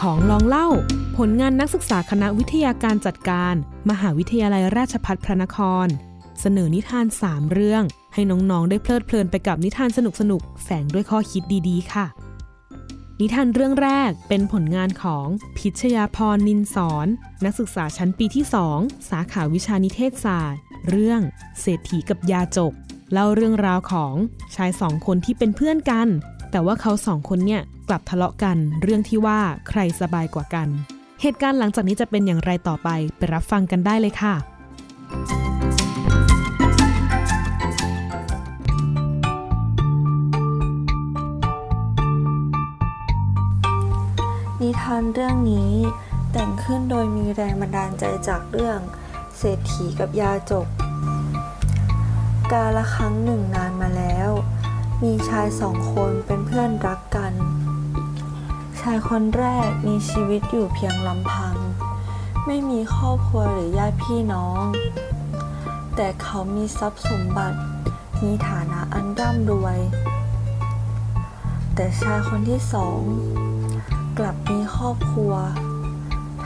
ของลองเล่า ผลงานนักศึกษาคณะวิทยาการจัดการ มหาวิทยาลัยราชภัฏพระนคร เสนอนิทาน 3 เรื่อง ให้น้องๆ ได้เพลิดเพลินไปกับนิทานสนุกๆแฝงด้วยข้อคิดดีๆ ค่ะ นิทานเรื่องแรกเป็นผลงานของพิชยาพรนินสอนนักศึกษาชั้นปีที่ 2 สาขาวิชานิเทศศาสตร์ เรื่อง เศรษฐีกับยาจกเล่าเรื่องราวของชายสองคนที่เป็นเพื่อนกัน แต่ว่าเขาสองคนเนี่ยกลับทะเลาะกันเรื่องที่ว่าใครสบายกว่ากัน เหตุการณ์หลังจากนี้จะเป็นอย่างไรต่อไปไปรับฟังกันได้เลยค่ะ นิทานเรื่องนี้แต่งขึ้นโดยมีแรงบันดาลใจจากเรื่อง เศรษฐีกับยาจก กาละครั้งหนึ่งนานมาแล้ว มีชายสองคนเป็นเพื่อนรักกัน ชายคนแรกมีชีวิตอยู่เพียงลำพัง ไม่มีครอบครัวหรือญาติพี่น้อง แต่เขามีทรัพย์สมบัติ มีฐานะอันร่ำรวย แต่ชายคนที่สองกลับมีครอบครัว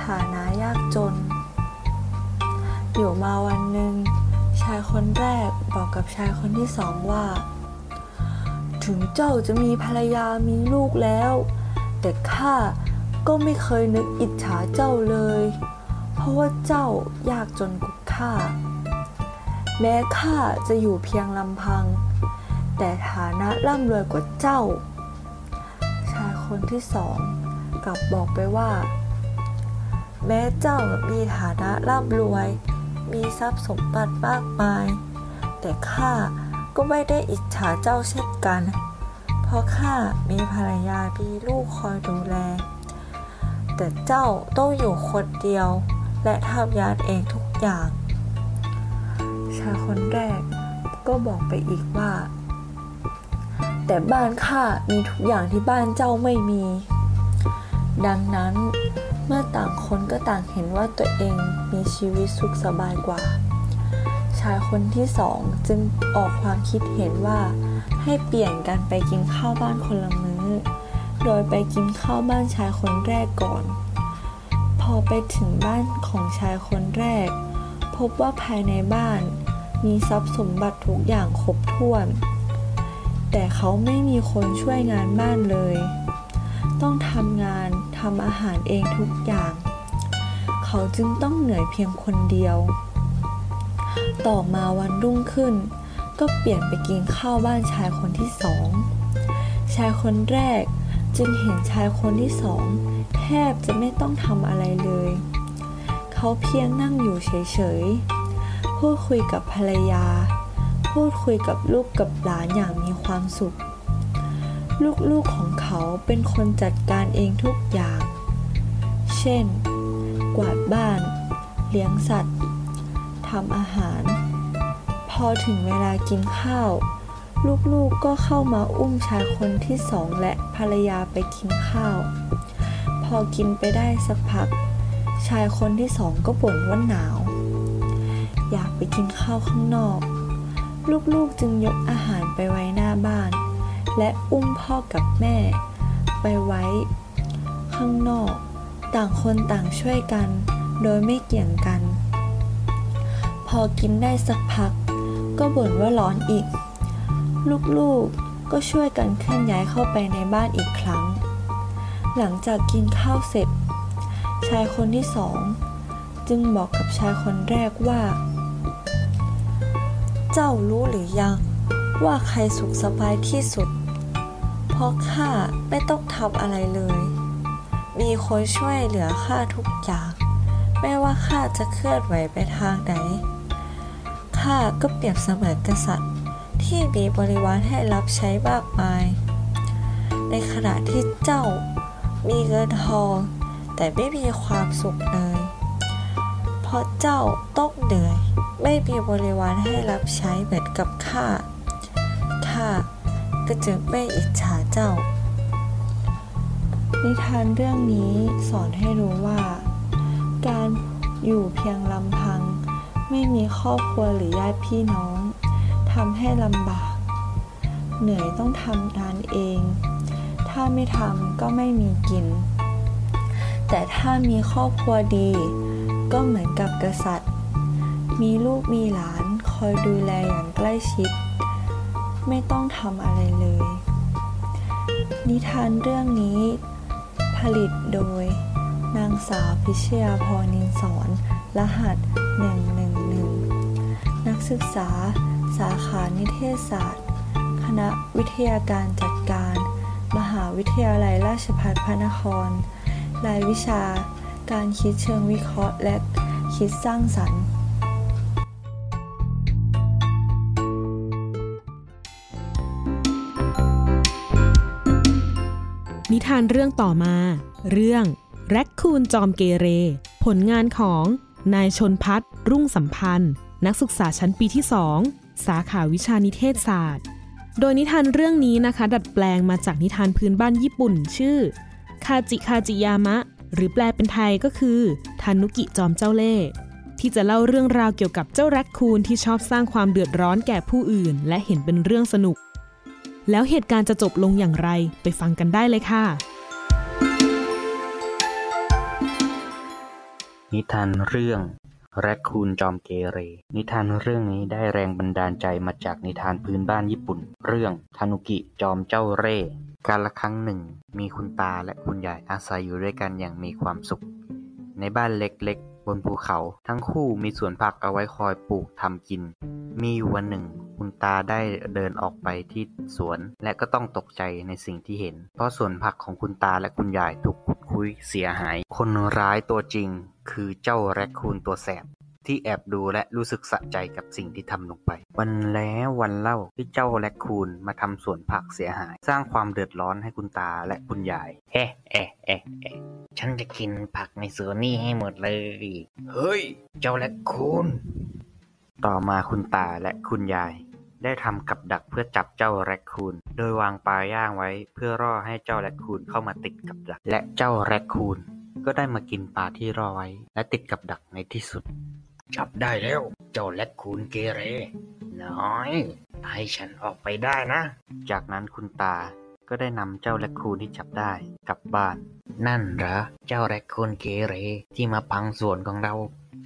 ฐานะยากจน อยู่มาวันหนึ่งชายคนแรกบอกกับชายคนที่สองว่า ถึงเจ้าจะมีภรรยามีลูกแล้ว แต่ข้าก็ไม่เคยนึกอิจฉาเจ้าเลย เพราะว่าเจ้ายากจนกว่าข้า แม้ข้าจะอยู่เพียงลำพัง แต่ฐานะร่ำรวยกว่าเจ้า ชายคนที่สองกลับบอกไปว่า แม้เจ้ามีฐานะร่ำรวย มีทรัพย์สมบัติมากมาย แต่ข้า ก็ไม่ได้อิจฉาเจ้าเช่นกัน เพราะข้ามีภรรยามีลูกคอยดูแล แต่เจ้าต้องอยู่คนเดียว และทำงานเองทุกอย่าง ชายคนแรกก็บอกไปอีกว่า แต่บ้านข้ามีทุกอย่างที่บ้านเจ้าไม่มี ดังนั้นเมื่อต่างคนก็ต่างเห็นว่าตัวเองมีชีวิตสุขสบายกว่า ชายคนที่สองจึงออกความคิดเห็นว่า ให้เปลี่ยนกันไปกินข้าวบ้านคนละมื้อ โดยไปกินข้าวบ้านชายคนแรกก่อน พอไปถึงบ้านของชายคนแรก พบว่าภายในบ้านมีทรัพย์สมบัติทุกอย่างครบถ้วน แต่เขาไม่มีคนช่วยงานบ้านเลย ต้องทำงานทำอาหารเองทุกอย่าง เขาจึงต้องเหนื่อยเพียงคนเดียว ต่อมาวันรุ่งขึ้น ก็เปลี่ยนไปกินข้าวบ้านชายคนที่สอง ชายคนแรกจึงเห็นชายคนที่สองแทบจะไม่ต้องทำอะไรเลย เขาเพียงนั่งอยู่เฉยๆ พูดคุยกับภรรยา พูดคุยกับลูกกับหลานอย่างมีความสุข ลูกๆของเขาเป็นคนจัดการเองทุกอย่าง เช่น กวาดบ้าน เลี้ยงสัตว์ ทำอาหาร พอถึงเวลากินข้าว ลูกๆก็เข้ามาอุ้มชายคนที่สองและภรรยาไปกินข้าว พอกินไปได้สักพัก ชายคนที่สองก็บ่นว่าหนาว อยากไปกินข้าวข้างนอก ลูกๆจึงยกอาหารไปไว้หน้าบ้าน และอุ้มพ่อกับแม่ ไปไว้ ข้างนอก ต่างคนต่างช่วยกัน โดยไม่เกี่ยงกัน อกินได้สักพัก ก็บ่นว่าร้อนอีก ลูกๆก็ช่วยกันเคลื่อนย้ายเข้าไปในบ้านอีกครั้ง หลังจากกินข้าวเสร็จ ชายคนที่สองจึงบอกกับชายคนแรกว่า เจ้ารู้หรือยังว่าใครสุขสบายที่สุด เพราะข้าไม่ต้องทำอะไรเลย มีคนช่วยเหลือข้าทุกอย่าง ไม่ว่าข้าจะเคลื่อนไหวไปทางไหน ข้าก็เปรียบเสมือนกษัตริย์ ที่มีบริวารให้รับใช้มากมาย ในขณะที่เจ้ามีเงินทอง แต่ไม่มีความสุขเลย เพราะเจ้าต้องเหนื่อย ไม่มีบริวารให้รับใช้เหมือนกับข้า ข้าก็จึงไม่อิจฉาเจ้า นิทานเรื่องนี้สอนให้รู้ว่า การอยู่เพียงลำพัง ไม่มีครอบครัวหรือญาติพี่น้องทำให้ลำบาก เหนื่อยต้องทำงานเอง ถ้าไม่ทำก็ไม่มีกิน แต่ถ้ามีครอบครัวดี ก็เหมือนกับกษัตริย์ มีลูกมีหลานคอยดูแลอย่างใกล้ชิด ไม่ต้องทำอะไรเลย นิทานเรื่องนี้ ผลิตโดย นางสาวพิชยาพรนินสอนรหัส111นัก ศึกษา สาขานิเทศศาสตร์ คณะวิทยาการจัดการ มหาวิทยาลัยราชภัฏพระนคร รายวิชา การคิดเชิงวิเคราะห์ และคิดสร้างสรรค์นิทานเรื่องต่อมา เรื่องแร็คคูนจอมเกเร ผลงานของนายชนพัฒน์รุ่งสัมพันธ์ นักศึกษาชั้นปีที่ 2 สาขาวิชานิเทศศาสตร์ โดยนิทานเรื่องนี้นะคะ ดัดแปลงมาจากนิทานพื้นบ้านญี่ปุ่น ชื่อคาจิคาจิยามะ หรือแปลเป็นไทยก็คือทานุกิจอมเจ้าเล่ห์ที่จะเล่าเรื่องราวเกี่ยวกับเจ้าแรคคูนที่ชอบสร้างความเดือดร้อนแก่ผู้อื่น และเห็นเป็นเรื่องสนุก แล้วเหตุการณ์จะจบลงอย่างไรไปฟังกันได้เลยค่ะ นิทานเรื่อง แรคคูนจอมเกเร นิทานเรื่องนี้ได้แรงบันดาลใจมาจากนิทานพื้นบ้านญี่ปุ่น เรื่องทานุกิจอมเจ้าเร่ห์การละครั้งหนึ่ง มีคุณตาและคุณยายอาศัยอยู่ด้วยกันอย่างมีความสุข ในบ้านเล็กๆ บนภูเขาทั้งคู่มีสวนผักเอาไว้คอยปลูกทำกิน มีอยู่วันหนึ่ง คุณตาได้เดินออกไปที่สวนและก็ต้องตกใจในสิ่งที่เห็น เพราะสวนผักของคุณตาและคุณยายถูกข คุยเสียหาย คนร้ายตัวจริง คือเจ้าแรคคูนตัวแสบ ที่แอบดูและรู้สึกสะใจกับสิ่งที่ทำลงไป วันแล้ววันเล่าที่เจ้าแรคคูนมาทำสวนผักเสียหาย สร้างความเดือดร้อนให้คุณตาและคุณยายเอ๊ะเอ๊ะเอ๊ะเอ๊ะฉันจะกินผักในสวนนี่ให้หมดเลย เฮ้ย เจ้าแรคคูนต่อมาคุณตาและคุณยาย ได้ทำกับดักเพื่อจับเจ้าแรคคูน โดยวางปลาย่างไว้เพื่อล่อให้เจ้าแรคคูนเข้ามาติดกับดัก และเจ้าแรคคูนก็ได้มากินปลาที่ล่อไว้ และติดกับดักในที่สุด จับได้แล้ว เจ้าแรคคูนเกเร น้อย ให้ฉันออกไปได้นะ จากนั้นคุณตาก็ได้นำเจ้าแรคคูนที่จับได้กลับบ้าน นั่นเหรอ เจ้าแรคคูนเกเรที่มาพังสวนของเรา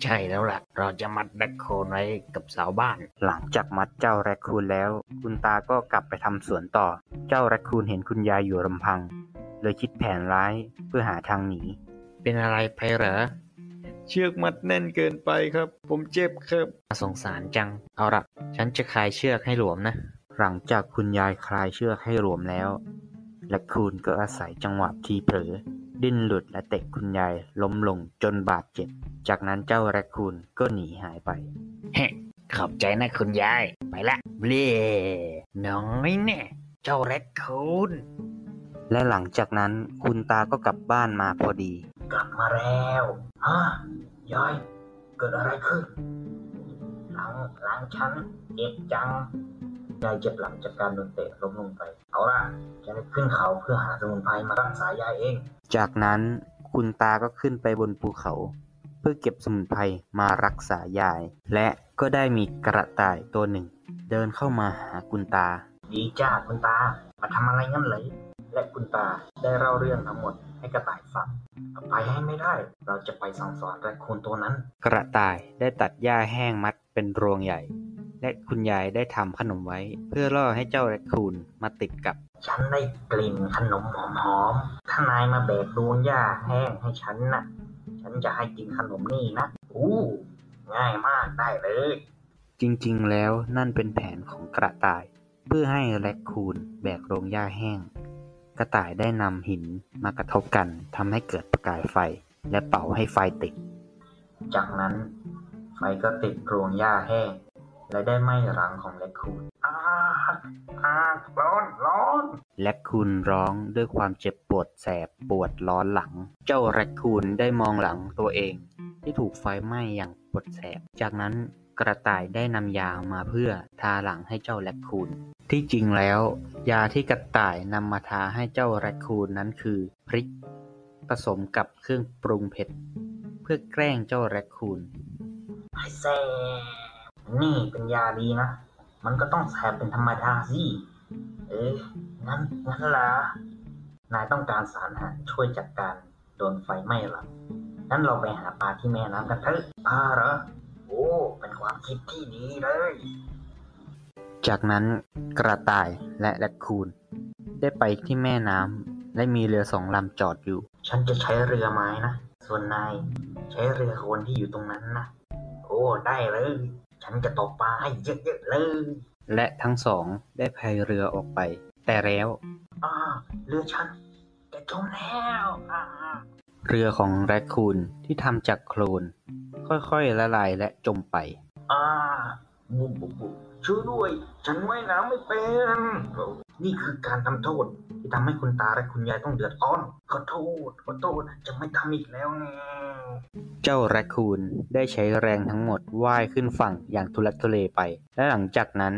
ใช่แล้วล่ะ เราจะมัดแรคคูนไว้กับเสาบ้าน หลังจากมัดเจ้าแรคคูนแล้ว คุณตาก็กลับไปทำสวนต่อ เจ้าแรคคูนเห็นคุณยายอยู่ลำพัง เลยคิดแผนร้ายเพื่อหาทางหนี เป็นอะไรไปเหรอ เชือกมัดแน่นเกินไปครับ ผมเจ็บครับน่าสงสารจัง เอาละฉันจะคลายเชือกให้หลวมนะ หลังจากคุณยายคลายเชือกให้หลวมแล้วและคูนก็อาศัยจังหวะที่เผลอ ดิ้นหลุดและเตะคุณยายล้มลงจนบาดเจ็บ จากนั้นเจ้าแรคคูนก็หนีหายไป เฮ้ขอบใจนะคุณยาย ไปละเบลน้อยแน่เจ้าแรคคูนและหลังจากนั้นคุณตาก็กลับบ้านมาพอดี กลับมาแล้วฮะยายเกิดอะไรขึ้น หลังหลังฉันเจ็บจัง ยายเจ็บหลังจากการโดนเตะล้มลงไป เอาล่ะจะได้ขึ้นเขาเพื่อหาสมุนไพรมารักษายายเอง จากนั้นคุณตาก็ขึ้นไปบนภูเขา เพื่อเก็บสมุนไพรมารักษายาย และก็ได้มีกระต่ายตัวหนึ่ง เดินเข้ามาหาคุณตา ดีจ้าคุณตา มาทำอะไรงั้นเลยและคุณตาได้เล่าเรื่องทั้งหมดให้กระต่ายฟังไปให้ไม่ได้ เราจะไปสั่งสอนแรคคูนตัวนั้น กระต่ายได้ตัดหญ้าแห้งมัดเป็นรวงใหญ่ และคุณยายได้ทำขนมไว้ เพื่อล่อให้เจ้าแรคคูนมาติดกับ ฉันได้กลิ่นขนมหอมๆ ถ้านายมาแบกรวงหญ้าแห้งให้ฉันนะ่ะ ฉันจะให้กินขนมนี่นะ อู้ ง่ายมากได้เลย จริงๆ แล้วนั่นเป็นแผนของกระต่าย เพื่อให้แรคคูนแบกโรงหญ้าแห้ง กระต่ายได้นำหินมากระทบกันทำให้เกิดประกายไฟ และเป่าให้ไฟติด จากนั้นไฟก็ติดโรงหญ้าแห้ง และได้ไหม้รังของแรคคูนอ้าอ้าร้อนร้อนแรคคูนร้องด้วยความเจ็บปวดแสบปวดร้อนหลัง เจ้าแรคคูนได้มองหลังตัวเอง ที่ถูกไฟไหม้อย่างปวดแสบ จากนั้นกระต่ายได้นำยามาเพื่อทาหลังให้เจ้าแรคคูนที่จริงแล้ว ยาที่กระต่ายนำมาทาให้เจ้าแรคคูนนั้นคือพริก ผสมกับเครื่องปรุงเผ็ด เพื่อแกล้งเจ้าแรคคูนไอแซ่ นี่เป็นยาดีนะ มันก็ต้องแสบเป็นธรรมดาสิ เอ๊ะ งั้น งั้นล่ะ นายต้องการสารอาหารช่วยจัดการโดนไฟไหม้หรอกงั้นเราไปหาปลาที่แม่น้ำกันเถอะปลาเหรอ โอ้ เป็นความคิดที่ดีเลย จากนั้นกระต่ายและแรคคูน ได้ไปที่แม่น้ำและมีเรือสองลำจอดอยู่ ฉันจะใช้เรือไม้นะ ส่วนนายใช้เรือโคนที่อยู่ตรงนั้นนะ โอ้ ได้เลย ฉันจะตกปลาให้เยอะๆเลย และทั้งสองได้พายเรือออกไป แต่แล้วอ่าเรือฉันจะจมแล้วอ่าเรือของแรคคูนที่ทำจากโคลน ค่อยๆละลายและจมไป อ่าบุบบุบบุบช่วยด้วย ฉันว่ายน้ำไม่เป็น นี่คือการทำโทษที่ทำให้คุณตาและคุณยายต้องเดือดร้อน ขอโทษ ขอโทษ จะไม่ทำอีกแล้วไงเจ้าแรคคูนได้ใช้แรงทั้งหมดว่ายขึ้นฝั่งอย่างทุลักทุเลไป และหลังจากนั้น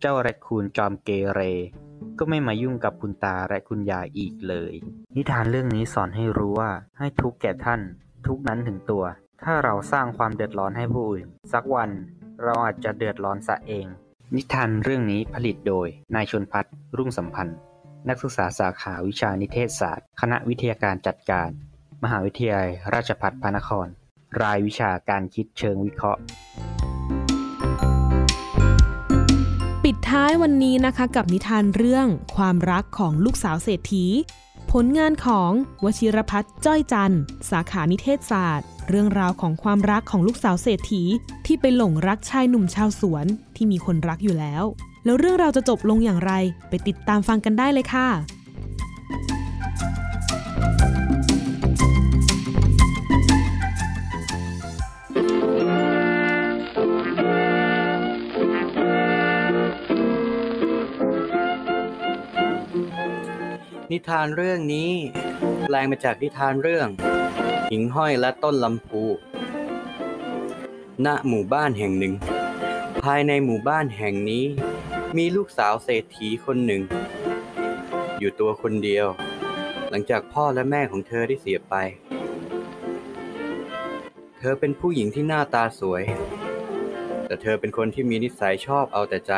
เจ้าแรคคูนจอมเกเร ก็ไม่มายุ่งกับคุณตาและคุณยายอีกเลย นิทานเรื่องนี้สอนให้รู้ว่า ให้ทุกแก่ท่าน ทุกนั้นถึงตัว ถ้าเราสร้างความเดือดร้อนให้ผู้อื่น สักวันเราอาจจะเดือดร้อนซะเอง นิทานเรื่องนี้ผลิตโดย นายชนพัฒน์รุ่งสัมพันธ์ นักศึกษาสาขาวิชานิเทศศาสตร์ คณะวิทยาการจัดการ มหาวิทยาลัยราชภัฏพระนคร รายวิชาการคิดเชิงวิเคราะห์ ปิดท้ายวันนี้นะคะกับนิทานเรื่องความรักของลูกสาวเศรษฐี ผลงานของวชิรพัฒน์จ้อยจันทร์ สาขานิเทศศาสตร์ เรื่องราวของความรักของลูกสาวเศรษฐีที่ไปหลงรักชายหนุ่มชาวสวนที่มีคนรักอยู่แล้ว แล้วเรื่องราวจะจบลงอย่างไร ไปติดตามฟังกันได้เลยค่ะนิทานเรื่องนี้แปลงมาจากนิทานเรื่อง หิงห้อยและต้นลำพู ณ หมู่บ้านแห่งหนึ่ง ภายในหมู่บ้านแห่งนี้ มีลูกสาวเศรษฐีคนหนึ่ง อยู่ตัวคนเดียว หลังจากพ่อและแม่ของเธอได้เสียไป เธอเป็นผู้หญิงที่หน้าตาสวย แต่เธอเป็นคนที่มีนิสัยชอบเอาแต่ใจ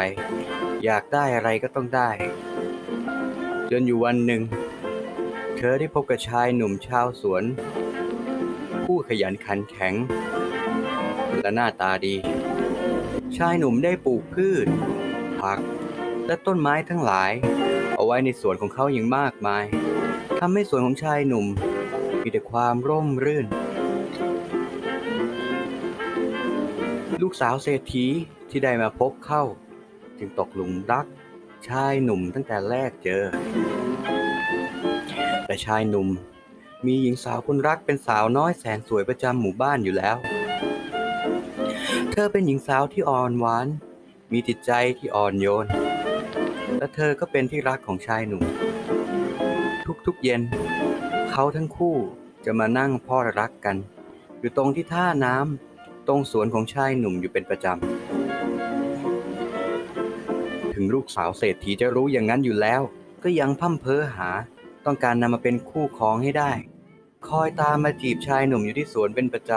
อยากได้อะไรก็ต้องได้ จนอยู่วันหนึ่ง เธอได้พบกับชายหนุ่มชาวสวน ผู้ขยันขันแข็ง และหน้าตาดี ชายหนุ่มได้ปลูกพืช ผัก และต้นไม้ทั้งหลาย เอาไว้ในสวนของเขาอย่างมากมายทำให้สวนของชายหนุ่ม มีแต่ความร่มรื่น ลูกสาวเศรษฐีที่ได้มาพบเข้า จึงตกหลุมรักชายหนุ่มตั้งแต่แรกเจอ แต่ชายหนุ่ม มีหญิงสาวคนรักเป็นสาวน้อยแสนสวยประจำหมู่บ้านอยู่แล้ว เธอเป็นหญิงสาวที่อ่อนหวาน มีจิตใจที่อ่อนโยน และเธอก็เป็นที่รักของชายหนุ่ม ทุกๆเย็น เขาทั้งคู่จะมานั่งพ่อรักกัน อยู่ตรงที่ท่าน้ำตรงสวนของชายหนุ่มอยู่เป็นประจำ ถึงลูกสาวเศรษฐีจะรู้อย่างนั้นอยู่แล้ว ก็ยังพั่มเพ้อหาต้องการนำมาเป็นคู่ครองให้ได้ คอยตามมาจีบชายหนุ่มอยู่ที่สวนเป็นประจ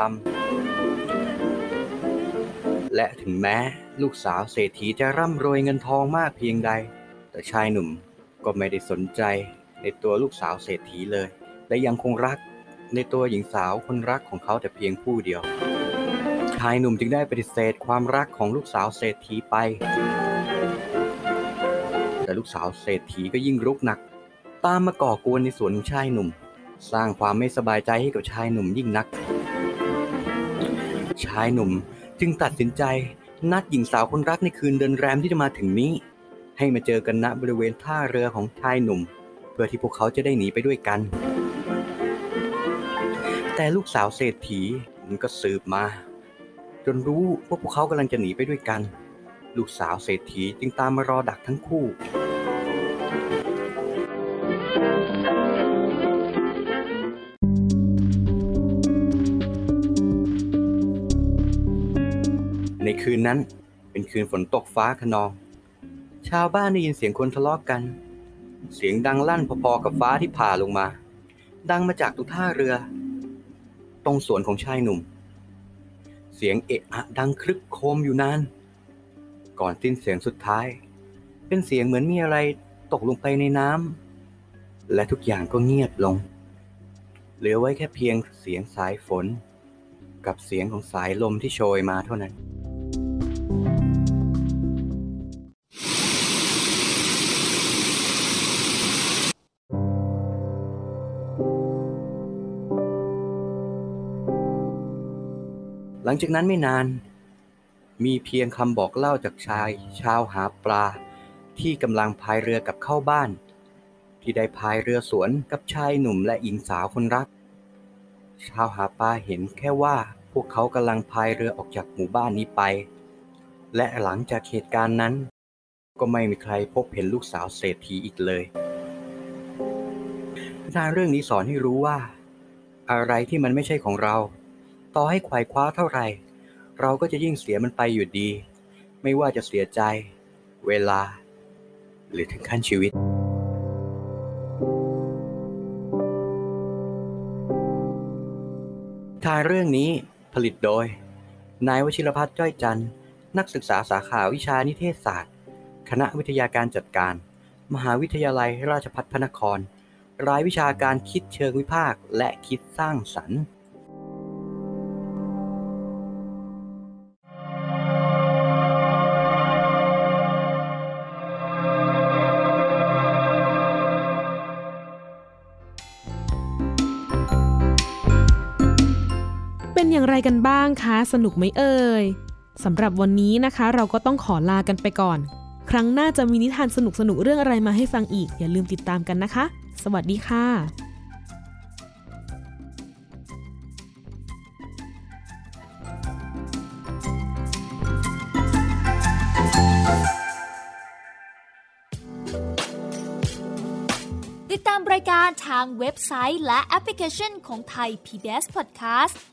ำ และถึงแม้ลูกสาวเศรษฐีจะร่ำรวยเงินทองมากเพียงใด แต่ชายหนุ่มก็ไม่ได้สนใจในตัวลูกสาวเศรษฐีเลย และยังคงรักในตัวหญิงสาวคนรักของเขาแต่เพียงผู้เดียว ชายหนุ่มจึงได้ปฏิเสธความรักของลูกสาวเศรษฐีไป แต่ลูกสาวเศรษฐีก็ยิ่งรุกหนัก ตามมาก่อกวนในสวนชายหนุ่ม สร้างความไม่สบายใจให้กับชายหนุ่มยิ่งนัก ชายหนุ่มจึงตัดสินใจนัดหญิงสาวคนรักในคืนเดินแรมที่จะมาถึงนี้ ให้มาเจอกันณบริเวณท่าเรือของชายหนุ่ม เพื่อที่พวกเขาจะได้หนีไปด้วยกัน แต่ลูกสาวเศรษฐีมันก็สืบมา จนรู้ว่าพวกเขากำลังจะหนีไปด้วยกัน ลูกสาวเศรษฐีจึงตามมารอดักทั้งคู่ คืนนั้น เป็นคืนฝนตกฟ้าขนอง ชาวบ้านได้ยินเสียงคนทะเลาะกกัน เสียงดังลั่นพอๆกับฟ้าที่ผ่าลงมา ดังมาจากตรงท่าเรือ ตรงสวนของชายหนุ่ม เสียงเอะอะดังคลึกโครมอยู่นาน ก่อนสิ้นเสียงสุดท้าย เป็นเสียงเหมือนมีอะไรตกลงไปในน้ำและทุกอย่างก็เงียบลง เหลือไว้แค่เพียงเสียงสายฝนกับเสียงของสายลมที่โชยมาเท่านั้น หลังจากนั้นไม่นาน มีเพียงคำบอกเล่าจากชายชาวหาปลา ที่กำลังพายเรือกลับเข้าบ้าน ที่ได้พายเรือสวนกับชายหนุ่มและหญิงสาวคนรัก ชาวหาปลาเห็นแค่ว่าพวกเขากำลังพายเรือออกจากหมู่บ้านนี้ไป และหลังจากเหตุการณ์นั้น ก็ไม่มีใครพบเห็นลูกสาวเศรษฐีอีกเลยนิทานเรื่องนี้สอนให้รู้ว่า อะไรที่มันไม่ใช่ของเรา ต่อให้ไขว่คว้าเท่าไหร่ เราก็จะยิ่งเสียมันไปอยู่ดี ไม่ว่าจะเสียใจ เวลา หรือถึงขั้นชีวิตทายเรื่องนี้ผลิตโดย นายวชิรพัฒน์จ้อยจันทร์ นักศึกษาสาขาวิชานิเทศศาสตร์ คณะวิทยาการจัดการ มหาวิทยาลัยราชภัฏพระนคร รายวิชาการคิดเชิงวิพากษ์และคิดสร้างสรรค์เป็นอย่างไรกันบ้างคะ สนุกไหมเอ่ย สำหรับวันนี้นะคะ เราก็ต้องขอลากันไปก่อน ครั้งหน้าจะมีนิทานสนุกๆเรื่องอะไรมาให้ฟังอีก อย่าลืมติดตามกันนะคะ สวัสดีค่ะติดตามรายการทางเว็บไซต์และแอปพลิเคชันของไทย PBS Podcast